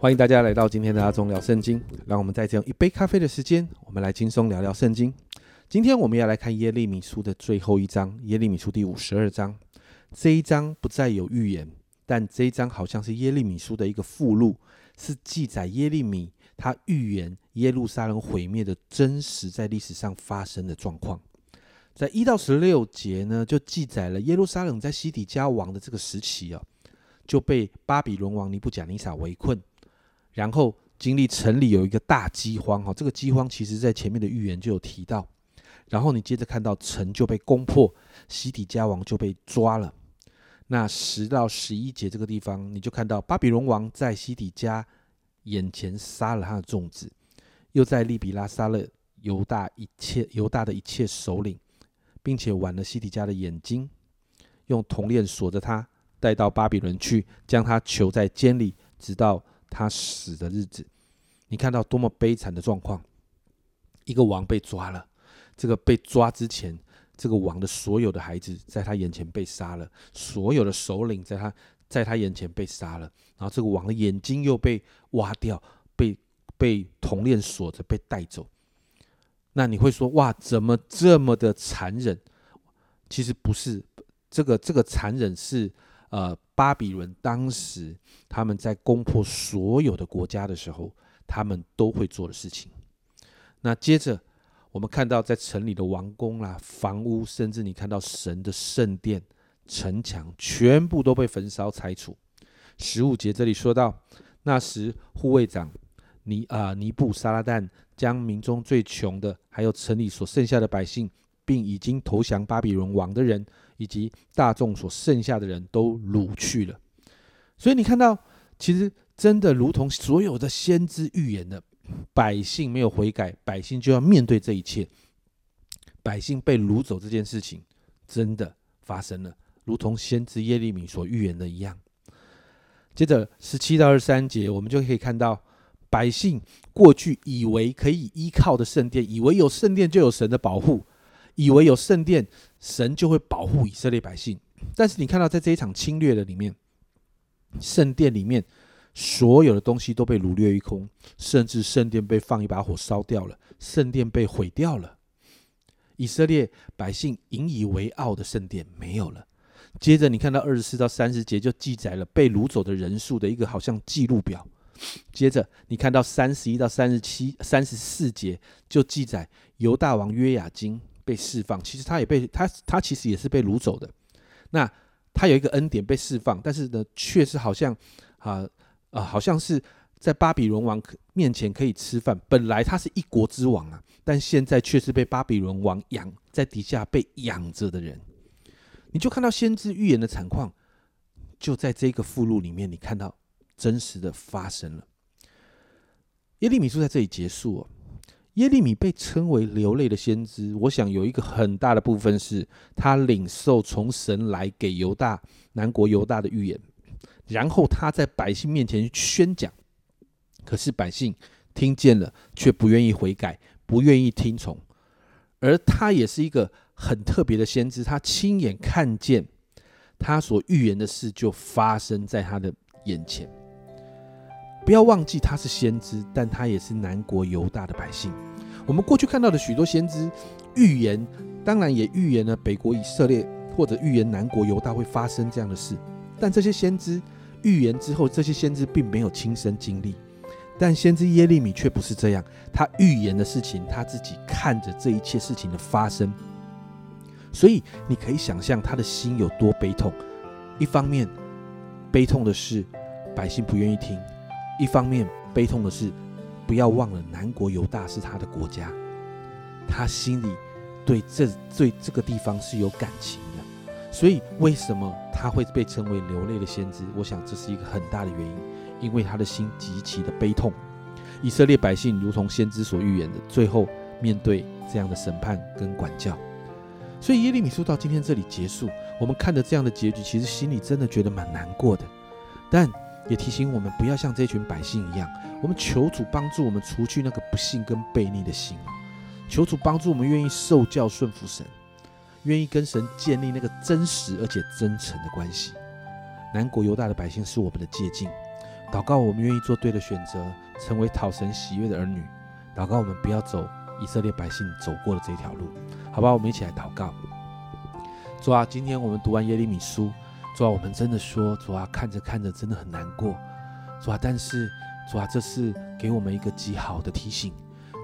欢迎大家来到今天的阿忠聊圣经。让我们在这样一杯咖啡的时间，我们来轻松聊聊圣经。今天我们要来看耶利米书的最后一章，耶利米书第五十二章。这一章不再有预言，但这一章好像是耶利米书的一个附录，是记载耶利米他预言耶路撒冷毁灭的真实在历史上发生的状况。在一到十六节呢，就记载了耶路撒冷在西底家王的这个时期啊，就被巴比伦王尼布甲尼撒围困。然后经历城里有一个大饥荒，哈，这个饥荒其实在前面的预言就有提到。然后你接着看到城就被攻破，西底家王就被抓了。那十到十一节这个地方，你就看到巴比伦王在西底家眼前杀了他的众子，又在利比拉杀了犹大一切犹大的一切首领，并且剜了西底家的眼睛，用铜链锁着他，带到巴比伦去，将他囚在监里，直到。他死的日子，你看到多么悲惨的状况！一个王被抓了，这个被抓之前，这个王的所有的孩子在他眼前被杀了，所有的首领在他在他眼前被杀了，然后这个王的眼睛又被挖掉，被被铜链锁着被带走。那你会说哇，怎么这么的残忍？其实不是，这个这个残忍是。呃，巴比伦当时他们在攻破所有的国家的时候，他们都会做的事情。那接着我们看到，在城里的王宫啦、房屋，甚至你看到神的圣殿、城墙，全部都被焚烧拆除。十五节这里说到，那时护卫长尼啊尼布沙拉旦将民中最穷的，还有城里所剩下的百姓，并已经投降巴比伦王的人。以及大众所剩下的人都掳去了，所以你看到，其实真的如同所有的先知预言的，百姓没有悔改，百姓就要面对这一切。百姓被掳走这件事情，真的发生了，如同先知耶利米所预言的一样。接着十七到二十三节，我们就可以看到，百姓过去以为可以依靠的圣殿，以为有圣殿就有神的保护。以为有圣殿，神就会保护以色列百姓。但是你看到，在这一场侵略的里面，圣殿里面所有的东西都被掳掠一空，甚至圣殿被放一把火烧掉了，圣殿被毁掉了。以色列百姓引以为傲的圣殿没有了。接着你看到二十四到三十节，就记载了被掳走的人数的一个好像记录表。接着你看到三十一到三十七、三十四节，就记载犹大王约雅金。被释放，其实他也被他他其实也是被掳走的。那他有一个恩典被释放，但是呢，确实好像啊啊，好像是在巴比伦王面前可以吃饭。本来他是一国之王啊，但现在却是被巴比伦王养在底下被养着的人。你就看到先知预言的惨况，就在这个附录里面，你看到真实的发生了。耶利米书在这里结束哦。耶利米被称为流泪的先知，我想有一个很大的部分是他领受从神来给犹大南国犹大的预言，然后他在百姓面前宣讲，可是百姓听见了却不愿意悔改，不愿意听从，而他也是一个很特别的先知，他亲眼看见他所预言的事就发生在他的眼前。不要忘记他是先知，但他也是南国犹大的百姓。我们过去看到的许多先知预言，当然也预言了北国以色列或者预言南国犹大会发生这样的事。但这些先知预言之后，这些先知并没有亲身经历。但先知耶利米却不是这样，他预言的事情，他自己看着这一切事情的发生。所以你可以想象他的心有多悲痛。一方面悲痛的是百姓不愿意听，一方面悲痛的是。不要忘了，南国犹大是他的国家，他心里对这对这个地方是有感情的。所以，为什么他会被称为流泪的先知？我想这是一个很大的原因，因为他的心极其的悲痛。以色列百姓如同先知所预言的，最后面对这样的审判跟管教。所以耶利米书到今天这里结束，我们看着这样的结局，其实心里真的觉得蛮难过的。但也提醒我们，不要像这群百姓一样。我们求主帮助我们除去那个不幸跟悖逆的心求主帮助我们愿意受教顺服神，愿意跟神建立那个真实而且真诚的关系。南国犹大的百姓是我们的借镜，祷告我们愿意做对的选择，成为讨神喜悦的儿女。祷告我们不要走以色列百姓走过的这条路，好吧？我们一起来祷告。主啊，今天我们读完耶利米书，主啊，我们真的说，主啊，看着看着真的很难过，主啊，但是主啊，这是给我们一个极好的提醒，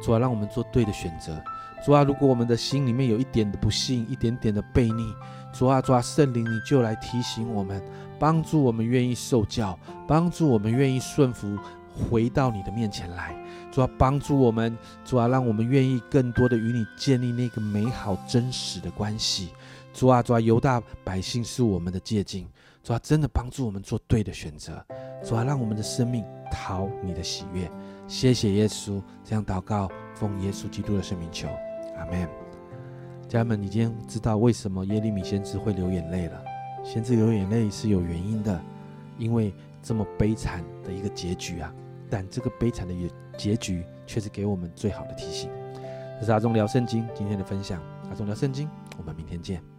主啊，让我们做对的选择。主啊，如果我们的心里面有一点的不幸，一点点的悖逆，主啊，主啊，圣灵你就来提醒我们，帮助我们愿意受教，帮助我们愿意顺服，回到你的面前来。主啊，帮助我们，主啊，让我们愿意更多的与你建立那个美好真实的关系。主啊，主啊，犹大百姓是我们的借镜。主啊，真的帮助我们做对的选择。主啊，让我们的生命讨你的喜悦。谢谢耶稣，这样祷告，奉耶稣基督的圣名求，阿门。家人们，你今天知道为什么耶利米先知会流眼泪了？先知流眼泪是有原因的，因为这么悲惨的一个结局啊。但这个悲惨的结局却是给我们最好的提醒。这是阿忠聊圣经今天的分享。阿忠聊圣经，我们明天见。